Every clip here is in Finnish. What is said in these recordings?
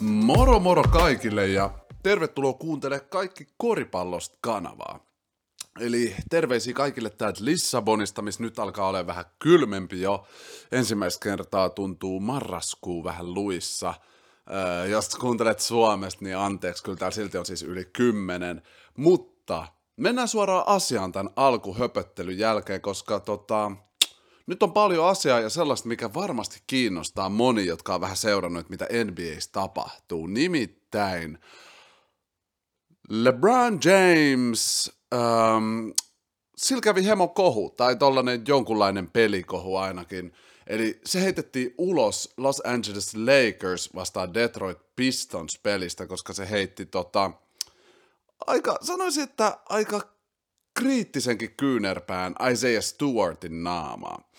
Moro moro kaikille ja tervetuloa kuuntele kaikki koripallosta kanavaa. Eli terveisiä kaikille täältä Lissabonista, missä nyt alkaa olla vähän kylmempi jo. Ensimmäistä kertaa tuntuu marraskuu vähän luissa. Öö, jos kuuntelet Suomesta, niin anteeksi, kyllä täällä silti on siis yli kymmenen. Mutta mennään suoraan asiaan tämän alkuhöpöttelyn jälkeen, koska tota, nyt on paljon asiaa ja sellaista, mikä varmasti kiinnostaa moni, jotka on vähän seurannut, mitä NBAssä tapahtuu. Nimittäin LeBron James, ähm, sillä kävi hemo kohu, tai tollanen jonkunlainen pelikohu ainakin. Eli se heitettiin ulos Los Angeles Lakers vastaan Detroit Pistons pelistä, koska se heitti tota, aika, sanoisin, että aika kriittisenkin kyynärpään Isaiah Stewartin naamaa.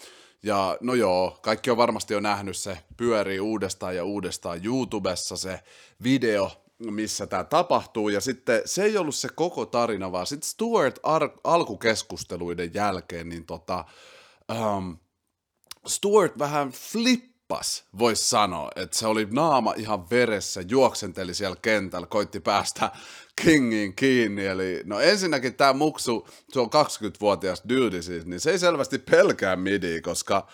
Ja no joo, kaikki on varmasti jo nähnyt se, pyörii uudestaan ja uudestaan YouTubessa se video, missä tämä tapahtuu, ja sitten se ei ollut se koko tarina, vaan sitten Stuart ar- alkukeskusteluiden jälkeen, niin tota, um, Stuart vähän flippas, voisi sanoa, että se oli naama ihan veressä, juoksenteli siellä kentällä, koitti päästä Kingiin kiinni, eli no ensinnäkin tämä muksu, se on 20-vuotias dude siis, niin se ei selvästi pelkää midi, koska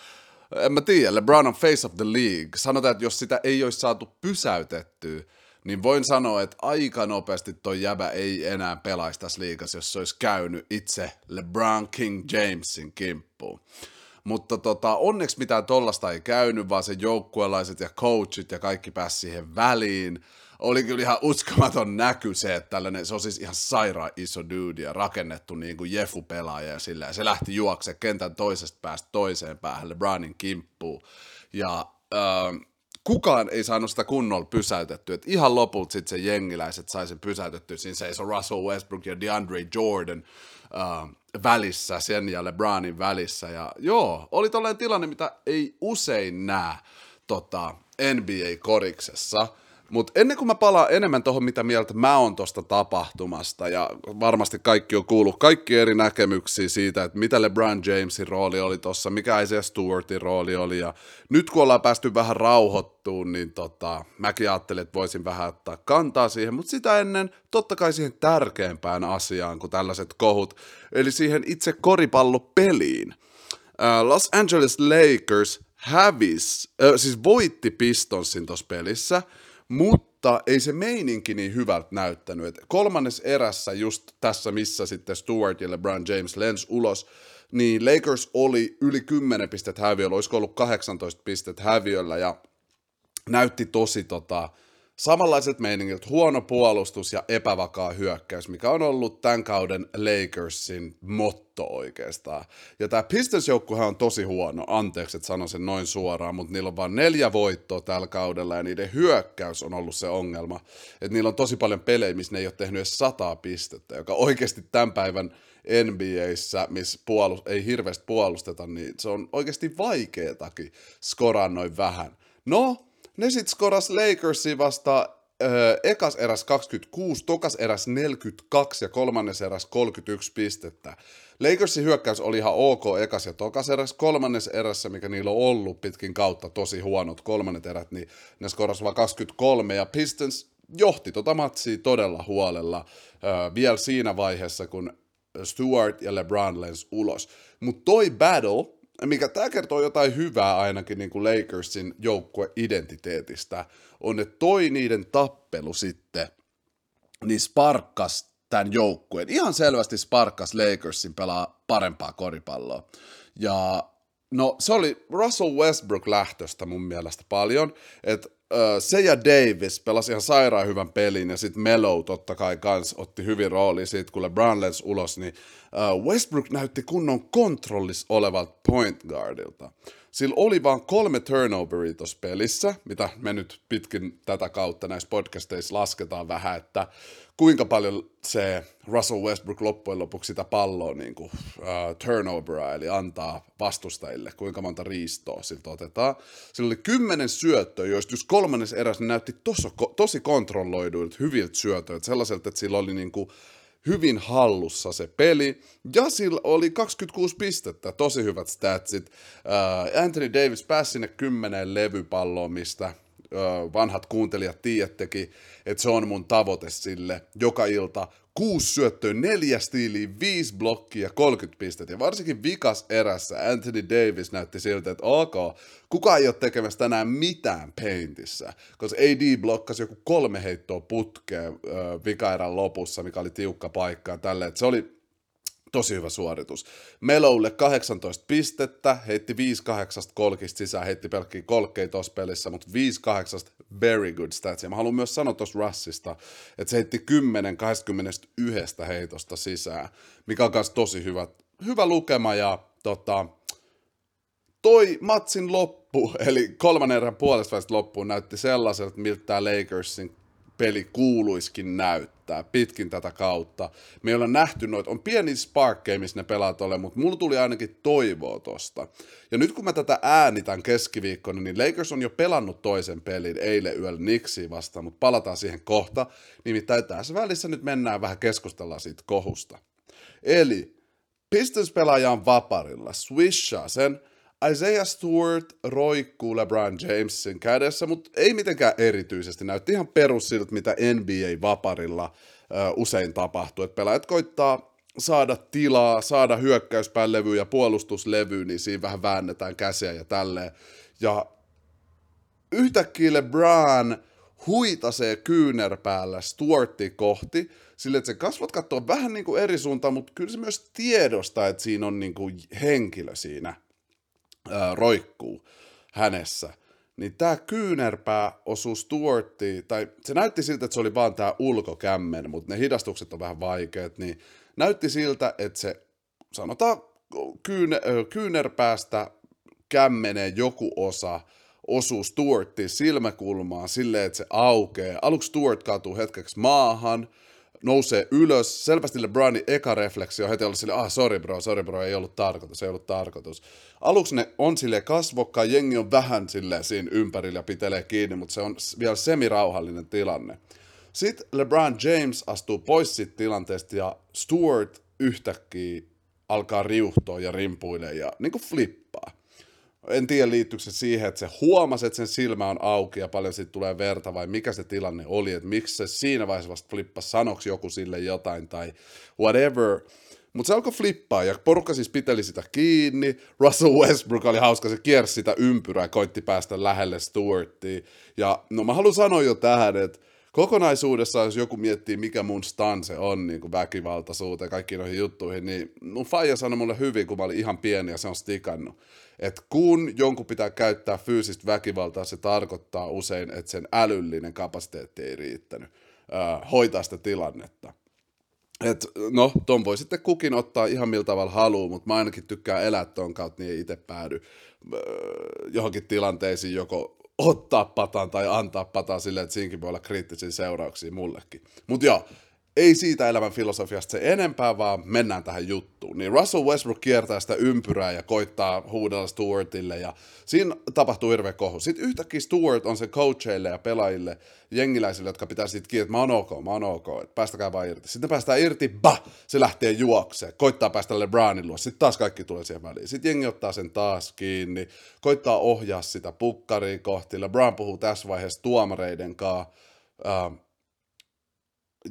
en mä tiedä, LeBron on face of the league. Sanotaan, että jos sitä ei olisi saatu pysäytettyä, niin voin sanoa, että aika nopeasti toi jäbä ei enää pelaisi tässä liigassa, jos se olisi käynyt itse LeBron King Jamesin kimppuun. Mutta tota, onneksi mitään tollasta ei käynyt, vaan se joukkuelaiset ja coachit ja kaikki pääsi siihen väliin. Oli kyllä ihan uskomaton näky se, että tällainen, se on siis ihan sairaan iso dude ja rakennettu niin kuin Jefu-pelaaja ja sillä. Ja se lähti juokse kentän toisesta päästä toiseen päähän LeBronin kimppuun. Ja äh, kukaan ei saanut sitä kunnolla pysäytettyä. Et ihan lopulta sitten se jengiläiset sai sen pysäytettyä. Siinä seisoi Russell Westbrook ja DeAndre Jordan äh, välissä, sen ja LeBronin välissä. Ja joo, oli tällainen tilanne, mitä ei usein näe tota, NBA-koriksessa – mutta ennen kuin mä palaan enemmän tuohon, mitä mieltä mä oon tuosta tapahtumasta, ja varmasti kaikki on kuullut kaikki eri näkemyksiä siitä, että mitä LeBron Jamesin rooli oli tuossa, mikä Isaiah Stewartin rooli oli, ja nyt kun ollaan päästy vähän rauhoittuun, niin tota, mäkin ajattelin, että voisin vähän ottaa kantaa siihen, mutta sitä ennen totta kai siihen tärkeämpään asiaan kuin tällaiset kohut, eli siihen itse koripallopeliin. Los Angeles Lakers hävis, äh, siis voitti Pistonsin tuossa pelissä, mutta ei se meininki niin hyvältä näyttänyt. Et kolmannes erässä, just tässä missä sitten Stewart ja LeBron James lens ulos, niin Lakers oli yli 10 pistettä häviöllä, olisiko ollut 18 pistettä häviöllä, ja näytti tosi tota, samanlaiset meiningit, huono puolustus ja epävakaa hyökkäys, mikä on ollut tämän kauden Lakersin motto oikeastaan. Ja tämä pistons on tosi huono, anteeksi, että sanon sen noin suoraan, mutta niillä on vain neljä voittoa tällä kaudella ja niiden hyökkäys on ollut se ongelma. Että niillä on tosi paljon pelejä, missä ne ei ole tehnyt edes sataa pistettä, joka oikeasti tämän päivän NBAissä, missä puolust- ei hirveästi puolusteta, niin se on oikeasti vaikeetakin skoraa noin vähän. No, ne sit skoras Lakersi vasta öö, ekas eräs 26, tokas eräs 42 ja kolmannes eräs 31 pistettä. Lakersin hyökkäys oli ihan ok ekas ja tokas eräs, kolmannes erässä, mikä niillä on ollut pitkin kautta tosi huonot kolmannet erät, niin ne skoras vaan 23 ja Pistons johti tota matsia todella huolella öö, vielä siinä vaiheessa, kun Stewart ja LeBron lens ulos. Mutta toi battle, mikä tämä kertoo jotain hyvää ainakin niin kuin Lakersin joukkueidentiteetistä, on, että toi niiden tappelu sitten, niin sparkkas tämän joukkueen. Ihan selvästi sparkkas Lakersin pelaa parempaa koripalloa. Ja no se oli Russell Westbrook lähtöstä mun mielestä paljon, että se ja Davis pelasi ihan sairaan hyvän pelin, ja sitten Melo totta kai kans otti hyvin rooli siitä, kun LeBron lensi ulos, niin Westbrook näytti kunnon kontrollis olevalta point guardilta. Sillä oli vain kolme turnoveria tuossa pelissä, mitä me nyt pitkin tätä kautta näissä podcasteissa lasketaan vähän, että kuinka paljon se Russell Westbrook loppujen lopuksi sitä palloa niin kuin, uh, turnoveraa, eli antaa vastustajille, kuinka monta riistoa siltä otetaan. Sillä oli kymmenen syöttöä, joista just kolmannes eräs ne näytti tosi, tosi kontrolloiduilta, hyviltä syötöiltä, sellaiselta, että sillä oli niin kuin, hyvin hallussa se peli, ja sillä oli 26 pistettä, tosi hyvät statsit. Uh, Anthony Davis pääsi sinne kymmeneen levypalloon, mistä vanhat kuuntelijat tiedättekin, että se on mun tavoite sille joka ilta. Kuusi syöttöä, neljä stiiliä, viisi blokkia, 30 pistettä. Ja varsinkin vikas erässä Anthony Davis näytti siltä, että ok, kukaan ei ole tekemässä tänään mitään paintissä. Koska AD blokkasi joku kolme heittoa putkeen vikaerän lopussa, mikä oli tiukka paikka ja tälleen. Se oli tosi hyvä suoritus. Meloulle 18 pistettä, heitti 5 8 kolkista sisään, heitti pelkkiä kolkkeja tuossa pelissä, mutta 5 8 very good stats. Ja mä haluan myös sanoa tuossa Russista, että se heitti 10 21 heitosta sisään, mikä on myös tosi hyvä, hyvä lukema ja tota, toi matsin loppu, eli kolmannen erän puolesta loppuun näytti sellaiselta, miltä tämä Lakersin peli kuuluiskin näyttää pitkin tätä kautta. Me ei olla nähty noita, on pieni sparkkeja, missä ne pelaat ole, mutta mulla tuli ainakin toivoa tosta. Ja nyt kun mä tätä äänitän keskiviikkona, niin Lakers on jo pelannut toisen pelin eilen yöllä Nixi vastaan, mutta palataan siihen kohta. Nimittäin tässä välissä nyt mennään vähän keskustellaan siitä kohusta. Eli Pistons-pelaaja on vaparilla, swishaa sen, Isaiah Stewart roikkuu LeBron Jamesin kädessä, mutta ei mitenkään erityisesti. Näytti ihan perus siltä, mitä NBA-vaparilla usein tapahtuu. Että pelaajat koittaa saada tilaa, saada hyökkäyspään ja puolustuslevy, niin siinä vähän väännetään käsiä ja tälleen. Ja yhtäkkiä LeBron huitasee kyynärpäällä Stuartti kohti, sille että se kasvot katsoo vähän niin kuin eri suuntaan, mutta kyllä se myös tiedostaa, että siinä on niin kuin henkilö siinä roikkuu hänessä, niin tämä kyynärpää osuu Stuarttiin, tai se näytti siltä, että se oli vaan tämä ulkokämmen, mutta ne hidastukset on vähän vaikeat, niin näytti siltä, että se sanotaan kyyn, kyynärpäästä kämmeneen joku osa osuu Stuarttiin silmäkulmaan silleen, että se aukeaa. Aluksi Stuart kaatuu hetkeksi maahan, nousee ylös. Selvästi LeBronin eka refleksi on heti ollut silleen, ah, sorry bro, sorry bro, ei ollut tarkoitus, ei ollut tarkoitus. Aluksi ne on sille kasvokkaan, jengi on vähän sille siinä ympärillä ja pitelee kiinni, mutta se on vielä semirauhallinen tilanne. Sitten LeBron James astuu pois siitä tilanteesta ja Stewart yhtäkkiä alkaa riuhtoa ja rimpuilee ja niin kuin flippaa. En tiedä liittyykö se siihen, että se huomasi, että sen silmä on auki ja paljon siitä tulee verta vai mikä se tilanne oli, että miksi se siinä vaiheessa vasta flippasi, sanoksi joku sille jotain tai whatever. Mutta se alkoi flippaa ja porukka siis piteli sitä kiinni. Russell Westbrook oli hauska, se kiersi sitä ympyrää ja koitti päästä lähelle Stewartia. Ja no mä haluan sanoa jo tähän, että kokonaisuudessaan, jos joku miettii, mikä mun stanse on niin kuin väkivaltaisuuteen, kaikkiin noihin juttuihin, niin mun faija sanoi mulle hyvin, kun mä olin ihan pieni ja se on stikannut. Että kun jonkun pitää käyttää fyysistä väkivaltaa, se tarkoittaa usein, että sen älyllinen kapasiteetti ei riittänyt äh, hoitaa sitä tilannetta. Et, no, ton voi sitten kukin ottaa ihan millä tavalla haluaa, mutta mä ainakin tykkään elää ton kautta, niin ei itse päädy äh, johonkin tilanteisiin joko ottaa pataan tai antaa pataan silleen, että siinkin voi olla kriittisiä seurauksia mullekin. Mutta joo, ei siitä elämän filosofiasta se enempää, vaan mennään tähän juttuun. Niin Russell Westbrook kiertää sitä ympyrää ja koittaa huudella Stewartille ja siinä tapahtuu hirveä kohu. Sitten yhtäkkiä Stewart on se coachille ja pelaajille, jengiläisille, jotka pitää siitä kiinni, että mä oon ok, mä oon ok, että päästäkää vaan irti. Sitten päästään irti, bah, se lähtee juokseen, koittaa päästä LeBronin luo, sitten taas kaikki tulee siihen väliin. Sitten jengi ottaa sen taas kiinni, koittaa ohjaa sitä pukkariin kohti. LeBron puhuu tässä vaiheessa tuomareiden kanssa, uh,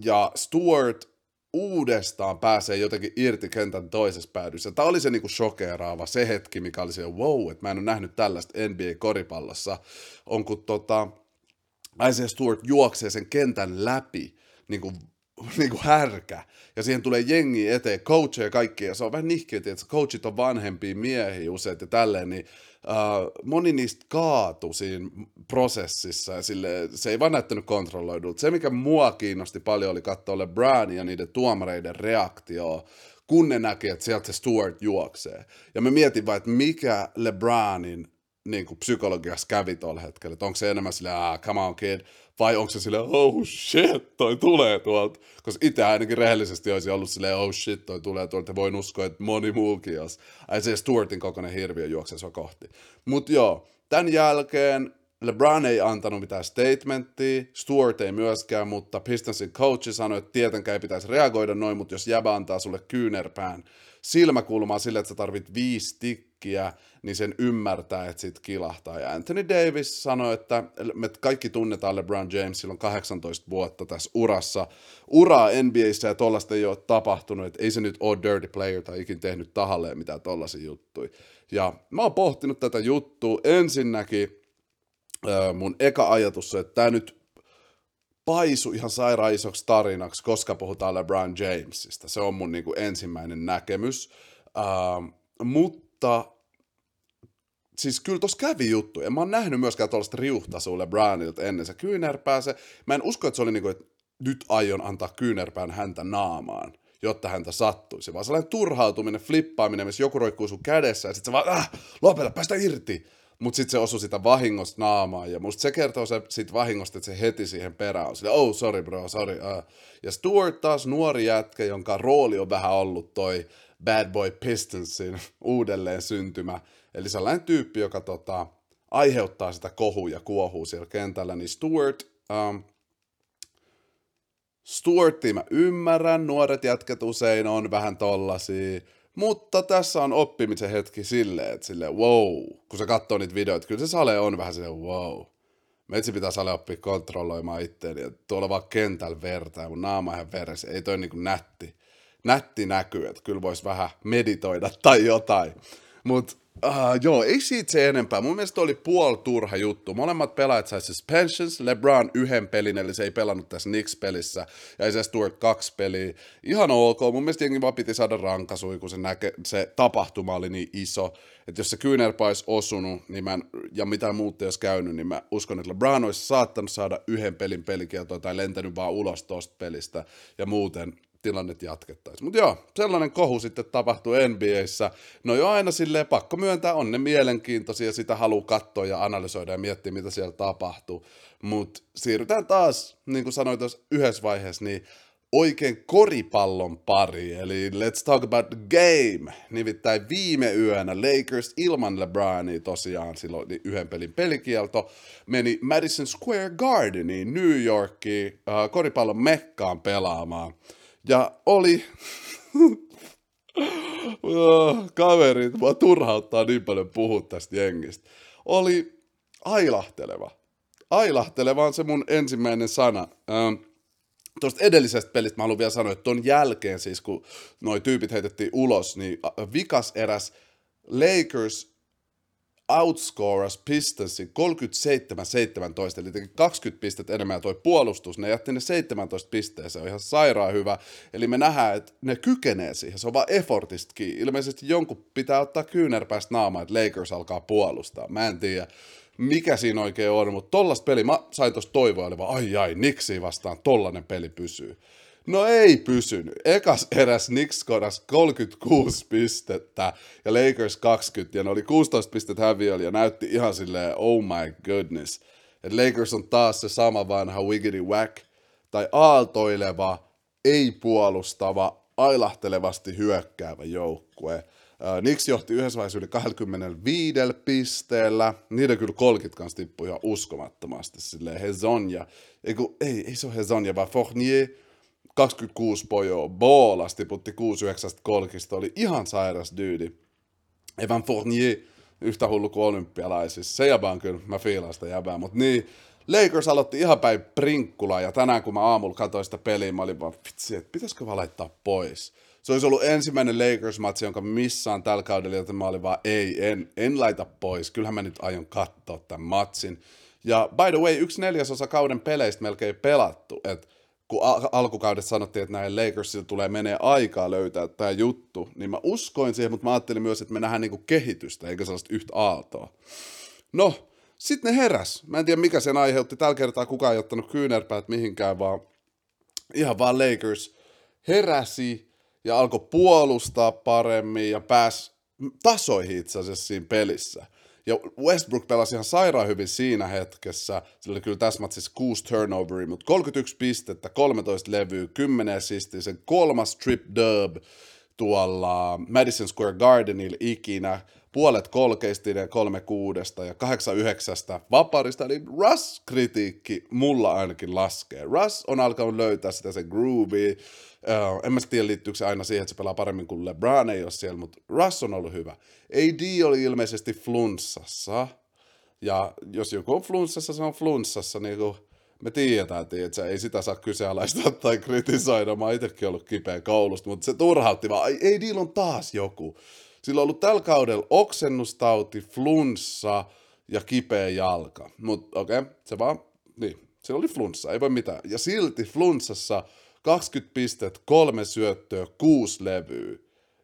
ja Stuart uudestaan pääsee jotenkin irti kentän toisessa päädyssä. Tämä oli se niinku shokeraava, se hetki, mikä oli se, wow, että mä en ole nähnyt tällaista NBA-koripallossa, on kun tota, Isaiah Stewart juoksee sen kentän läpi, niin kuin, niin kuin härkä, ja siihen tulee jengi eteen, coacheja ja kaikki, ja se on vähän nihkeä, että coachit on vanhempia miehiä usein ja tälleen, niin uh, moni niistä kaatu siinä prosessissa ja sille, se ei vaan näyttänyt kontrolloidulta. Se, mikä mua kiinnosti paljon, oli katsoa LeBron ja niiden tuomareiden reaktio, kun ne näki, että sieltä se Stuart juoksee. Ja me mietin vaan, että mikä LeBronin niin kuin psykologiassa kävi tuolla hetkellä, että onko se enemmän silleen, ah, come on kid, vai onko se silleen, oh shit, toi tulee tuolta. Koska itse ainakin rehellisesti olisi ollut silleen, oh shit, toi tulee tuolta, ja voin uskoa, että moni muukin, jos ai se Stuartin kokoinen hirviö juoksee sua kohti. Mutta joo, tämän jälkeen LeBron ei antanut mitään statementtia, Stuart ei myöskään, mutta Pistonsin coachi sanoi, että tietenkään ei pitäisi reagoida noin, mutta jos jäbä antaa sulle kyynärpään silmäkulmaa sille, että sä tarvit viisi tikkiä, äkkiä, niin sen ymmärtää, että sit kilahtaa. Ja Anthony Davis sanoi, että me kaikki tunnetaan LeBron James silloin 18 vuotta tässä urassa. Uraa NBAissä ja tollaista ei ole tapahtunut, että ei se nyt ole dirty player tai ikin tehnyt tahalleen mitään tollaisia juttuja. Ja mä oon pohtinut tätä juttua. Ensinnäkin mun eka ajatus on, että tämä nyt paisu ihan sairaan isoksi tarinaksi, koska puhutaan LeBron Jamesista. Se on mun niin kuin ensimmäinen näkemys. Uh, mutta siis kyllä tuossa kävi juttu. En mä oon nähnyt myöskään tuollaista riuhtasua LeBronilta ennen se kyynärpää. Se, mä en usko, että se oli niinku, että nyt aion antaa kyynärpään häntä naamaan, jotta häntä sattuisi. Vaan sellainen turhautuminen, flippaaminen, missä joku roikkuu sun kädessä ja sitten se vaan, äh, lopeta, päästä irti mutta sitten se osui sitä vahingosta naamaan, ja musta se kertoo se, siitä vahingosta, että se heti siihen perään on sille, oh sorry bro, sorry. Uh. Ja Stuart taas nuori jätkä, jonka rooli on vähän ollut toi Bad Boy Pistonsin uudelleen syntymä, eli sellainen tyyppi, joka tota, aiheuttaa sitä kohua ja kuohuu siellä kentällä, niin Stuart, um, Stuartia mä ymmärrän, nuoret jätkät usein on vähän tollasia, mutta tässä on oppimisen hetki silleen, että silleen wow, kun sä katsoo niitä videoita, kyllä se sale on vähän silleen wow. Metsi pitää sale oppia kontrolloimaan itteeni, että tuolla vaan kentällä vertaa, mun naama ihan veressä, ei toi niinku nätti, nätti näkyy, että kyllä vois vähän meditoida tai jotain. Mutta Uh, joo, ei siitä se enempää. Mun mielestä oli puol turha juttu. Molemmat pelaajat sai suspensions, LeBron yhden pelin, eli se ei pelannut tässä Knicks-pelissä, ja se Stuart kaksi peliä. Ihan ok, mun mielestä jengi vaan piti saada rankasui, kun se, näke, se tapahtuma oli niin iso, että jos se kyynärpä olisi osunut, niin mä en, ja mitään muuta olisi käynyt, niin mä uskon, että LeBron olisi saattanut saada yhden pelin pelikieltoa tai lentänyt vaan ulos tosta pelistä, ja muuten tilannet jatkettaisiin. Mutta joo, sellainen kohu sitten tapahtui NBAissä. No jo aina silleen pakko myöntää, on ne mielenkiintoisia, sitä haluaa katsoa ja analysoida ja miettiä, mitä siellä tapahtuu. Mutta siirrytään taas, niin kuin sanoin tuossa yhdessä vaiheessa, niin oikein koripallon pari, eli let's talk about the game. Nimittäin viime yönä Lakers ilman LeBronia tosiaan silloin niin yhden pelin pelikielto meni Madison Square Gardeniin New Yorkiin äh, koripallon mekkaan pelaamaan. Ja oli... Kaverit, mua turhauttaa niin paljon puhua tästä jengistä. Oli ailahteleva. Ailahteleva on se mun ensimmäinen sana. Ähm, Tuosta edellisestä pelistä mä haluan vielä sanoa, että ton jälkeen siis, kun noi tyypit heitettiin ulos, niin vikas eräs Lakers outscoras Pistonsin 37-17, eli teki 20 pistettä enemmän ja toi puolustus, ne jätti ne 17 pisteeseen, se on ihan sairaan hyvä. Eli me nähdään, että ne kykenee siihen, se on vaan effortista kiinni. Ilmeisesti jonkun pitää ottaa kyynärpäästä naamaa, että Lakers alkaa puolustaa. Mä en tiedä, mikä siinä oikein on, mutta tollasta peli, mä sain tosta toivoa, oli vaan ai ai, Niksi vastaan tollanen peli pysyy. No ei pysynyt. Ekas eräs Knicks skoras 36 pistettä ja Lakers 20 ja ne oli 16 pistettä häviöllä ja näytti ihan silleen oh my goodness. Et Lakers on taas se sama vanha wiggity whack tai aaltoileva, ei puolustava, ailahtelevasti hyökkäävä joukkue. Nix johti yhdessä vaiheessa yli 25 pisteellä. Niiden kyllä kolkit kanssa tippui ihan uskomattomasti. Silleen Hezonja, ei, ei, ei se ole Hezonja, vaan Fournier 26 pojoa, Boolas tiputti 6 9 kolkista, oli ihan sairas dyydi. Evan Fournier, yhtä hullu kuin olympialaisissa. Se jäbä on kyllä, mä fiilaan sitä jäbää, mutta niin, Lakers aloitti ihan päin prinkkula ja tänään kun mä aamulla katsoin sitä peliä, mä olin vaan, vitsi, että pitäisikö vaan laittaa pois. Se olisi ollut ensimmäinen Lakers-matsi, jonka missään tällä kaudella, joten mä olin vaan, ei, en, en laita pois. Kyllähän mä nyt aion katsoa tämän matsin. Ja by the way, yksi neljäsosa kauden peleistä melkein pelattu. Että kun al- alkukaudessa sanottiin, että näin Lakersilla tulee menee aikaa löytää tämä juttu, niin mä uskoin siihen, mutta mä ajattelin myös, että me nähdään niinku kehitystä, eikä sellaista yhtä aaltoa. No, sitten ne heräs. Mä en tiedä, mikä sen aiheutti. Tällä kertaa kukaan ei ottanut kyynärpäät mihinkään, vaan ihan vaan Lakers heräsi ja alkoi puolustaa paremmin ja pääsi tasoihin itse asiassa siinä pelissä. Ja Westbrook pelasi ihan sairaan hyvin siinä hetkessä. Sillä oli kyllä tässä matsissa 6 turnoveria, mutta 31 pistettä, 13 levyä, 10 assistiä, sen kolmas trip dub tuolla Madison Square Gardenilla ikinä. Puolet kolkeista ja kolme kuudesta ja kahdeksan yhdeksästä vaparista, niin Russ-kritiikki mulla ainakin laskee. Russ on alkanut löytää sitä se groovy. Uh, en mä tiedä, liittyykö se aina siihen, että se pelaa paremmin kuin LeBron ei ole siellä, mutta Russ on ollut hyvä. AD oli ilmeisesti flunssassa. Ja jos joku on flunssassa, se on flunssassa, niin kuin me tiedetään, että ei sitä saa kyseenalaistaa tai kritisoida. Mä oon itsekin ollut kipeä koulusta, mutta se turhautti vaan. Ei, ei on taas joku. Sillä on ollut tällä kaudella oksennustauti, flunssa ja kipeä jalka. Mutta okei, okay, se vaan, niin, sillä oli flunssa, ei voi mitään. Ja silti flunssassa 20 pistettä, kolme syöttöä, kuusi levyä.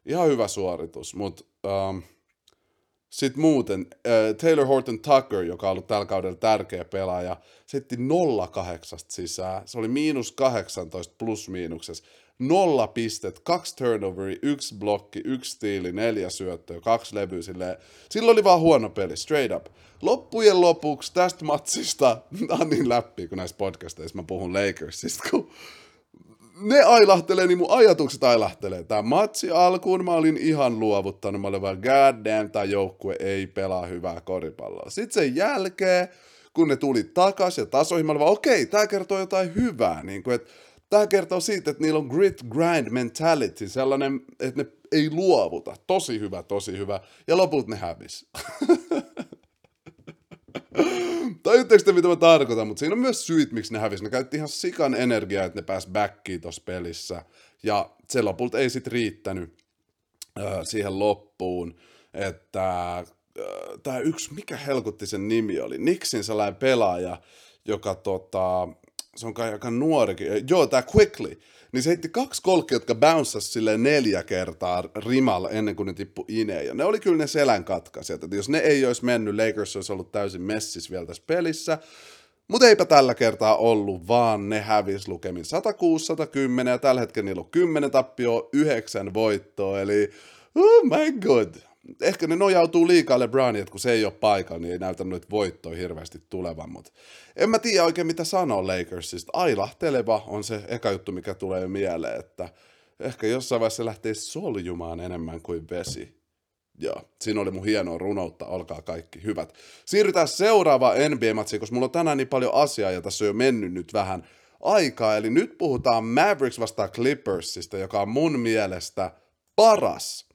Ihan hyvä suoritus, mutta um, sitten muuten äh, Taylor Horton Tucker, joka on ollut tällä kaudella tärkeä pelaaja, setti 0,8 sisään. Se oli miinus 18 plus miinuksessa. Nolla pistet, kaksi turnoveri, yksi blokki, yksi stiili, neljä syöttöä, kaksi levyä silleen. Silloin oli vaan huono peli, straight up. Loppujen lopuksi tästä matsista, on niin läpi, kun näissä podcasteissa mä puhun Lakersista, kun ne ailahtelee, niin mun ajatukset ailahtelee. Tämä matsi alkuun mä olin ihan luovuttanut. Mä olin vaan, god damn, tämä joukkue ei pelaa hyvää koripalloa. Sitten sen jälkeen, kun ne tuli takas ja tasoihin, mä olin vaan, okei, okay, tämä kertoo jotain hyvää. Niin kuin, että Tämä kertoo siitä, että niillä on grit grind mentality, sellainen, että ne ei luovuta. Tosi hyvä, tosi hyvä. Ja lopulta ne hävis. Tajutteko te, mitä mä tarkoitan? Mutta siinä on myös syyt, miksi ne hävisi. Ne käytti ihan sikan energiaa, että ne pääs backiin tuossa pelissä. Ja se lopulta ei sitten riittänyt äh, siihen loppuun, että äh, tämä yksi, mikä helkutti sen nimi oli, Nixin sellainen pelaaja, joka tota, se on kai aika nuorikin, joo, tämä Quickly, niin se heitti kaksi kolkkia, jotka bouncas sille neljä kertaa rimalla ennen kuin ne tippu ineen. Ja ne oli kyllä ne selän katkaisijat. Että jos ne ei olisi mennyt, Lakers olisi ollut täysin messis vielä tässä pelissä. Mutta eipä tällä kertaa ollut, vaan ne hävis lukemin 106-110 ja tällä hetkellä niillä on 10 tappioa, 9 voittoa, eli oh my god ehkä ne nojautuu liikaa LeBroniin, että kun se ei ole paikalla, niin ei näytä noita voittoja hirveästi tulevan, mutta en mä tiedä oikein mitä sanoa Lakersista. Ailahteleva on se eka juttu, mikä tulee mieleen, että ehkä jossain vaiheessa lähtee soljumaan enemmän kuin vesi. Joo, siinä oli mun hienoa runoutta, olkaa kaikki hyvät. Siirrytään seuraavaan NBA-matsiin, koska mulla on tänään niin paljon asiaa ja tässä on jo mennyt nyt vähän aikaa. Eli nyt puhutaan Mavericks vastaan Clippersista, joka on mun mielestä paras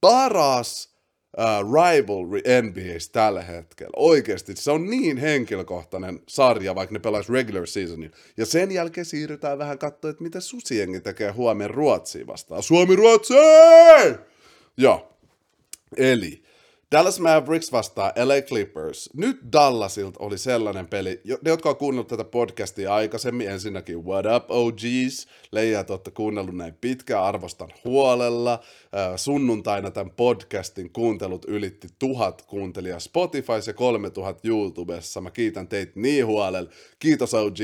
paras uh, rivalry NBAs tällä hetkellä. Oikeasti, se on niin henkilökohtainen sarja, vaikka ne pelaisi regular seasonin. Ja sen jälkeen siirrytään vähän katsoa, että mitä susiengi tekee huomenna Ruotsiin vastaan. Suomi-Ruotsi! Joo. Eli Dallas Mavericks vastaa LA Clippers. Nyt Dallasilta oli sellainen peli, ne jotka on kuunnellut tätä podcastia aikaisemmin, ensinnäkin What Up OGs, leijät olette kuunnellut näin pitkään, arvostan huolella. Sunnuntaina tämän podcastin kuuntelut ylitti tuhat kuuntelijaa Spotify ja 3000 YouTubessa. Mä kiitän teitä niin huolella. Kiitos OG,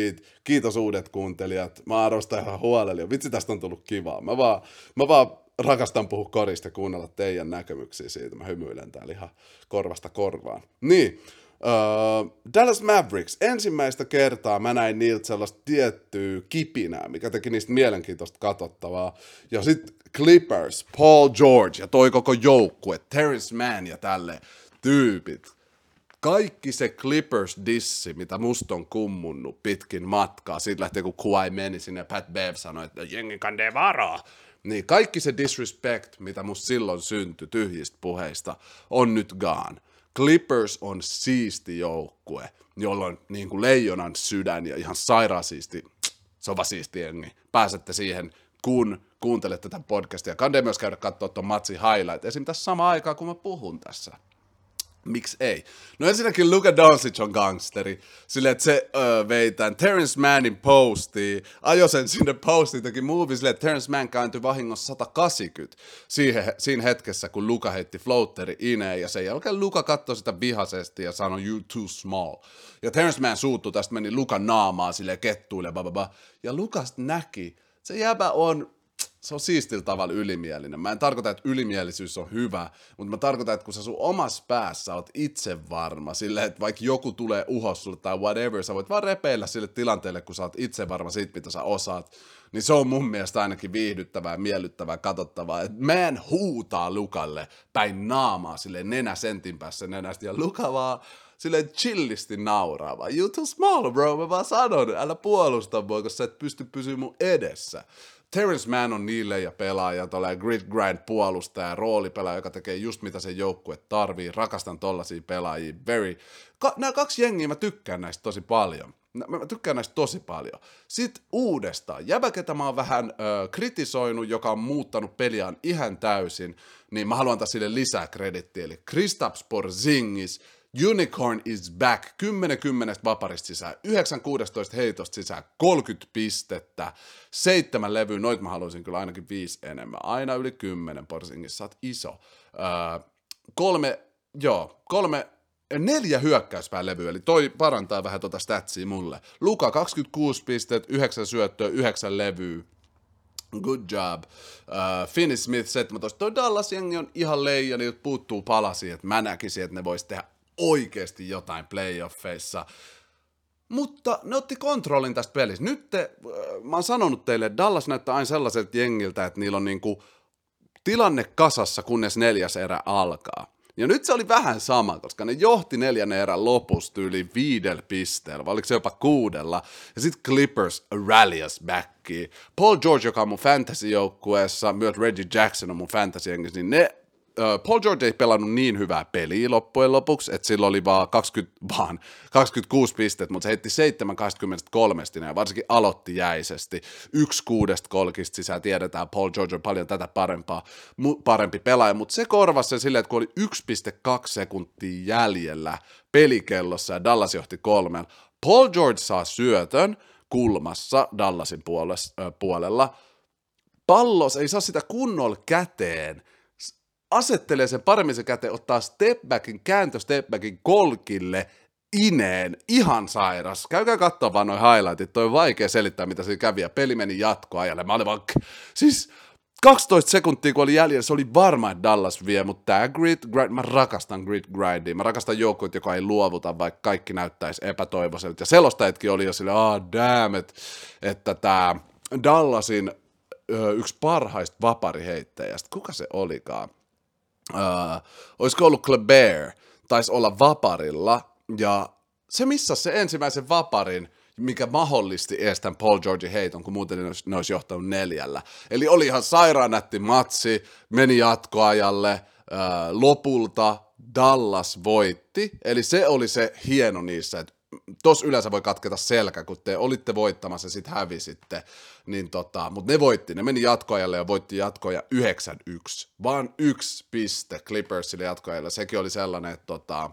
kiitos uudet kuuntelijat. Mä arvostan ihan huolella. Vitsi, tästä on tullut kivaa. Mä vaan, mä vaan rakastan puhua korista ja kuunnella teidän näkemyksiä siitä. Mä hymyilen täällä ihan korvasta korvaan. Niin, uh, Dallas Mavericks. Ensimmäistä kertaa mä näin niiltä sellaista tiettyä kipinää, mikä teki niistä mielenkiintoista katsottavaa. Ja sitten Clippers, Paul George ja toi koko joukkue, Terrence Mann ja tälle tyypit. Kaikki se Clippers-dissi, mitä musta on kummunnut pitkin matkaa, siitä lähtee kun Kawhi meni sinne Pat Bev sanoi, että jengi kandee varaa niin kaikki se disrespect, mitä musta silloin syntyi tyhjistä puheista, on nyt gone. Clippers on siisti joukkue, jolloin niin kuin leijonan sydän ja ihan sairaan siisti, se on siisti jengi. Pääsette siihen, kun kuuntelette tätä podcastia. Kande myös käydä katsoa tuon matsin highlight. Esim. tässä samaan aikaan, kun mä puhun tässä. Miksi ei? No ensinnäkin Luka Doncic on gangsteri. Sille, että se öö, vei tämän Terrence Mannin postiin, ajoi sen sinne postiin, teki movie sille, että Terrence Mann kääntyi vahingossa 180 siihen, siinä hetkessä, kun Luka heitti floateri ineen, ja sen jälkeen Luka katsoi sitä vihaisesti ja sanoi, you too small. Ja Terrence Mann suuttui, tästä meni Luka naamaa sille kettuille, bababa. Ja Lukas näki, se jäbä on se on siistillä tavalla ylimielinen. Mä en tarkoita, että ylimielisyys on hyvä, mutta mä tarkoitan, että kun sä sun omassa päässä oot itse varma, sille, että vaikka joku tulee uhos sulle tai whatever, sä voit vaan repeillä sille tilanteelle, kun sä oot itse varma siitä, mitä sä osaat, niin se on mun mielestä ainakin viihdyttävää, miellyttävää, katsottavaa. Mä en huutaa Lukalle päin naamaa sille nenä sentin päässä nenästä, ja Luka vaan silleen chillisti nauraava. You too small, bro. Mä vaan sanon, älä puolusta mua, koska sä et pysty pysyä mun edessä. Terrence Mann on niille ja pelaaja, tuolla grid grind puolustaja, roolipelaaja, joka tekee just mitä se joukkue tarvii. Rakastan tollasia pelaajia. Very. Ka- nämä kaksi jengiä mä tykkään näistä tosi paljon. Mä tykkään näistä tosi paljon. Sitten uudestaan, jäbä, ketä mä oon vähän ö, kritisoinut, joka on muuttanut peliään ihan täysin, niin mä haluan antaa sille lisää kredittiä. Eli Kristaps Porzingis, Unicorn is back, 10 10 vaparista sisään, 9 16 heitosta sisään, 30 pistettä, seitsemän levyä, noit mä haluaisin kyllä ainakin viisi enemmän, aina yli 10 Porzingissa, sä oot iso. Öö, kolme, joo, kolme, neljä hyökkäyspään levyä, eli toi parantaa vähän tota statsia mulle. Luka 26 pistet, 9 syöttöä, 9 levyä, Good job. Uh, Finney Smith 17. Toi Dallas-jengi on ihan leija, niin puuttuu palasi, että mä näkisin, että ne vois tehdä oikeasti jotain playoffeissa. Mutta ne otti kontrollin tästä pelistä. Nyt te, äh, mä oon sanonut teille, että Dallas näyttää aina sellaiselta jengiltä, että niillä on niinku tilanne kasassa, kunnes neljäs erä alkaa. Ja nyt se oli vähän sama, koska ne johti neljännen erän lopusta yli viidellä pisteellä, vai oliko se jopa kuudella. Ja sitten Clippers rallies backiin. Paul George, joka on mun fantasy-joukkueessa, myös Reggie Jackson on mun fantasy niin ne Paul George ei pelannut niin hyvää peliä loppujen lopuksi, että sillä oli vaan, 20, vaan 26 pistettä, mutta se heitti 7 23 ja varsinkin aloitti jäisesti. Yksi kuudesta kolkista sisään tiedetään, Paul George on paljon tätä parempaa, parempi pelaaja, mutta se korvasi sen silleen, että kun oli 1,2 sekuntia jäljellä pelikellossa ja Dallas johti kolmen, Paul George saa syötön kulmassa Dallasin puolella, pallos ei saa sitä kunnolla käteen, asettelee sen paremmin se käteen, ottaa stepbackin, kääntö stepbackin kolkille, ineen, ihan sairas. Käykää katsoa vaan noin highlightit, toi on vaikea selittää, mitä se kävi, ja peli meni jatkoajalle. Mä olin vaan, siis 12 sekuntia, kun oli jäljellä, se oli varma, että Dallas vie, mutta tämä grid, grind, mä rakastan grid grindia, mä rakastan joukkueet, joka ei luovuta, vaikka kaikki näyttäisi epätoivoiselta. Ja selostajatkin oli jo sille, ah damn, että, että tämä Dallasin yksi parhaista vapariheittäjästä, kuka se olikaan? Uh, olisiko ollut Kleber, taisi olla vaparilla, ja se missä se ensimmäisen vaparin, mikä mahdollisti ees tämän Paul George heiton, kun muuten ne olisi, ne olisi johtanut neljällä. Eli oli ihan sairaan nätti matsi, meni jatkoajalle, uh, lopulta Dallas voitti, eli se oli se hieno niissä, että tos yleensä voi katketa selkä, kun te olitte voittamassa ja sitten hävisitte. Niin tota, mutta ne voitti, ne meni jatkoajalle ja voitti jatkoja 9-1. Vaan yksi piste Clippersille jatkoajalle. Sekin oli sellainen, että tota,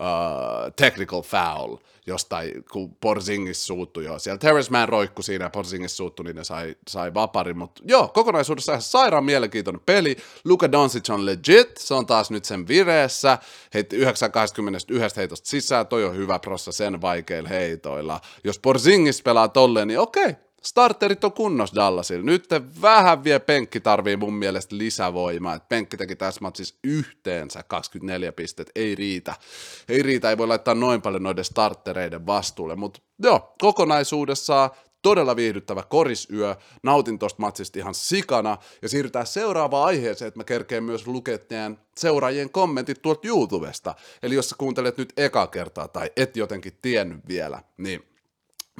uh, technical foul jostain, kun Porzingis suuttui jo. Siellä Terrence Mann roikku siinä ja Porzingis suuttui, niin ne sai, sai vaparin. Mutta joo, kokonaisuudessa ihan sairaan mielenkiintoinen peli. Luka Doncic on legit, se on taas nyt sen vireessä. Heitti 921 heitosta sisään, toi on hyvä prossa sen vaikeilla heitoilla. Jos Porzingis pelaa tolleen, niin okei, starterit on kunnossa Dallasilla. Nyt vähän vie penkki tarvii mun mielestä lisävoimaa. Et penkki teki tässä matsissa yhteensä 24 pistet. Ei riitä. Ei riitä, ei voi laittaa noin paljon noiden startereiden vastuulle. Mutta joo, kokonaisuudessaan todella viihdyttävä korisyö. Nautin tosta matsista ihan sikana. Ja siirrytään seuraavaan aiheeseen, että mä kerkeen myös lukea seuraajien kommentit tuolta YouTubesta. Eli jos sä kuuntelet nyt eka kertaa tai et jotenkin tiennyt vielä, niin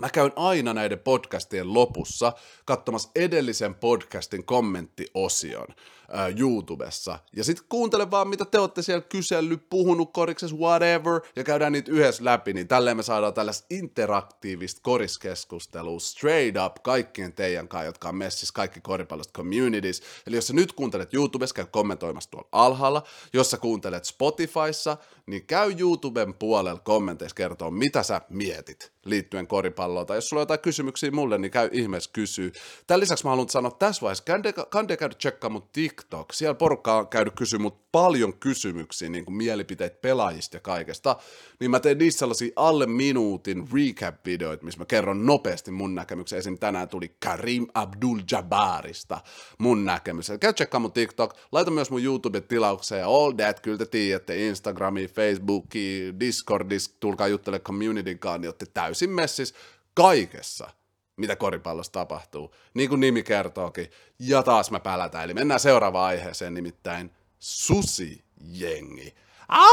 Mä käyn aina näiden podcastien lopussa katsomassa edellisen podcastin kommenttiosion ää, YouTubessa. Ja sitten kuuntele vaan, mitä te olette siellä kysellyt, puhunut koriksessa, whatever, ja käydään niitä yhdessä läpi, niin tälleen me saadaan tällaista interaktiivista koriskeskustelua straight up kaikkien teidän kanssa, jotka on messissä kaikki koripallosta communities. Eli jos sä nyt kuuntelet YouTubessa, käy kommentoimassa tuolla alhaalla. Jos sä kuuntelet Spotifyssa, niin käy YouTuben puolella kommenteissa kertoa, mitä sä mietit liittyen koripalloon tai jos sulla on jotain kysymyksiä mulle, niin käy ihmeessä kysyy. Tämän lisäksi mä haluan sanoa tässä vaiheessa, kande käydä tsekkaa mun TikTok, siellä porukka on käynyt kysyä mut paljon kysymyksiä, niin kuin mielipiteitä pelaajista ja kaikesta, niin mä teen niissä sellaisia alle minuutin recap-videoita, missä mä kerron nopeasti mun näkemyksen. Esim. tänään tuli Karim Abdul-Jabbarista mun näkemys. Käy tsekkaa mun TikTok, laita myös mun YouTube-tilaukseen ja all that, kyllä te tiedätte, Instagramiin, Facebookiin, Discordissa, tulkaa juttele communityn kanssa, niin olette täysin messis kaikessa mitä koripallossa tapahtuu, niin kuin nimi kertookin. Ja taas mä pälätään, eli mennään seuraavaan aiheeseen, nimittäin susijengi. Au!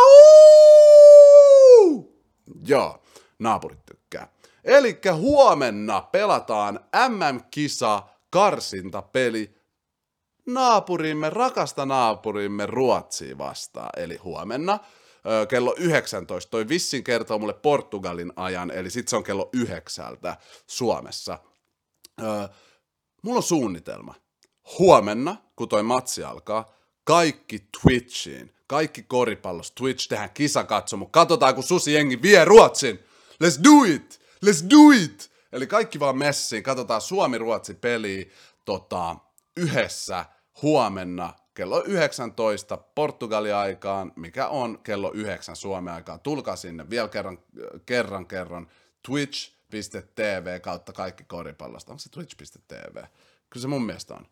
Joo, naapurit tykkää. Eli huomenna pelataan MM-kisa karsintapeli naapurimme, rakasta naapurimme Ruotsiin vastaan. Eli huomenna kello 19. Toi Vissin kertoo mulle Portugalin ajan, eli sit se on kello yhdeksältä Suomessa. Ö, mulla on suunnitelma. Huomenna, kun toi matsi alkaa, kaikki Twitchiin, kaikki koripallos, Twitch, tehdään kisakatsomu, katsotaan kun Susi Jengi vie Ruotsin, let's do it, let's do it, eli kaikki vaan messiin, katsotaan Suomi-Ruotsi peliä tota, yhdessä huomenna kello 19 Portugali-aikaan, mikä on kello 9 Suomen aikaan. Tulkaa sinne vielä kerran, kerran, kerran twitch.tv kautta kaikki koripallosta. Onko se twitch.tv? Kyllä se mun mielestä on.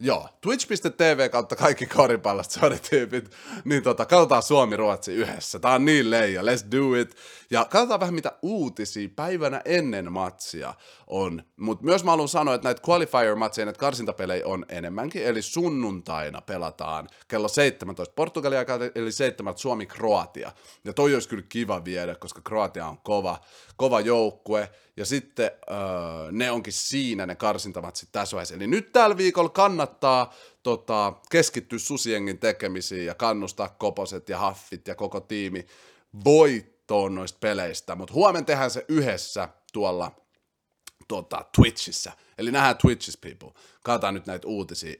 Joo, twitch.tv kautta kaikki koripallot, tyypit. Niin tota, katsotaan Suomi-Ruotsi yhdessä. Tää on niin leija, let's do it. Ja katsotaan vähän mitä uutisia päivänä ennen matsia on. Mutta myös mä haluan sanoa, että näitä qualifier-matseja, näitä karsintapelejä on enemmänkin. Eli sunnuntaina pelataan kello 17 Portugalia, eli 7 Suomi-Kroatia. Ja toi olisi kyllä kiva viedä, koska Kroatia on kova, kova joukkue. Ja sitten öö, ne onkin siinä ne karsintamatsit tässä vaiheessa. Eli nyt tällä viikolla kannattaa tota, keskittyä susiengin tekemisiin ja kannustaa koposet ja haffit ja koko tiimi voittoon noista peleistä. Mutta huomenna tehdään se yhdessä tuolla tota, Twitchissä. Eli nähdään Twitchissä, people. Katsotaan nyt näitä uutisia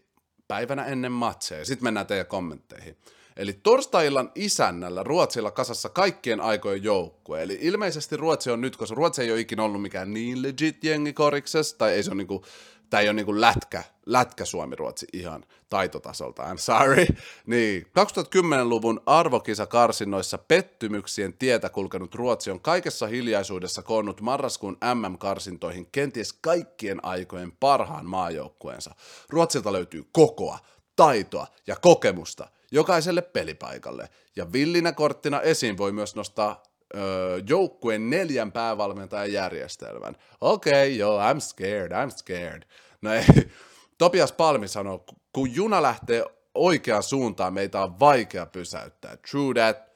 päivänä ennen matseja. Sitten mennään teidän kommentteihin. Eli torstai-illan isännällä Ruotsilla kasassa kaikkien aikojen joukkue. Eli ilmeisesti Ruotsi on nyt, koska Ruotsi ei ole ikinä ollut mikään niin legit jengi koriksessa, tai ei se ole niinku, tämä ei ole niinku lätkä, lätkä Suomi-Ruotsi ihan taitotasolta, I'm sorry. Niin, 2010-luvun arvokisa-karsinnoissa pettymyksien tietä kulkenut Ruotsi on kaikessa hiljaisuudessa koonnut marraskuun MM-karsintoihin kenties kaikkien aikojen parhaan maajoukkueensa. Ruotsilta löytyy kokoa, taitoa ja kokemusta jokaiselle pelipaikalle. Ja villinä korttina esiin voi myös nostaa öö, joukkueen neljän päävalmentajan järjestelmän. Okei, okay, joo, I'm scared, I'm scared. No ei, Topias Palmi sanoo, kun juna lähtee oikeaan suuntaan, meitä on vaikea pysäyttää. True that.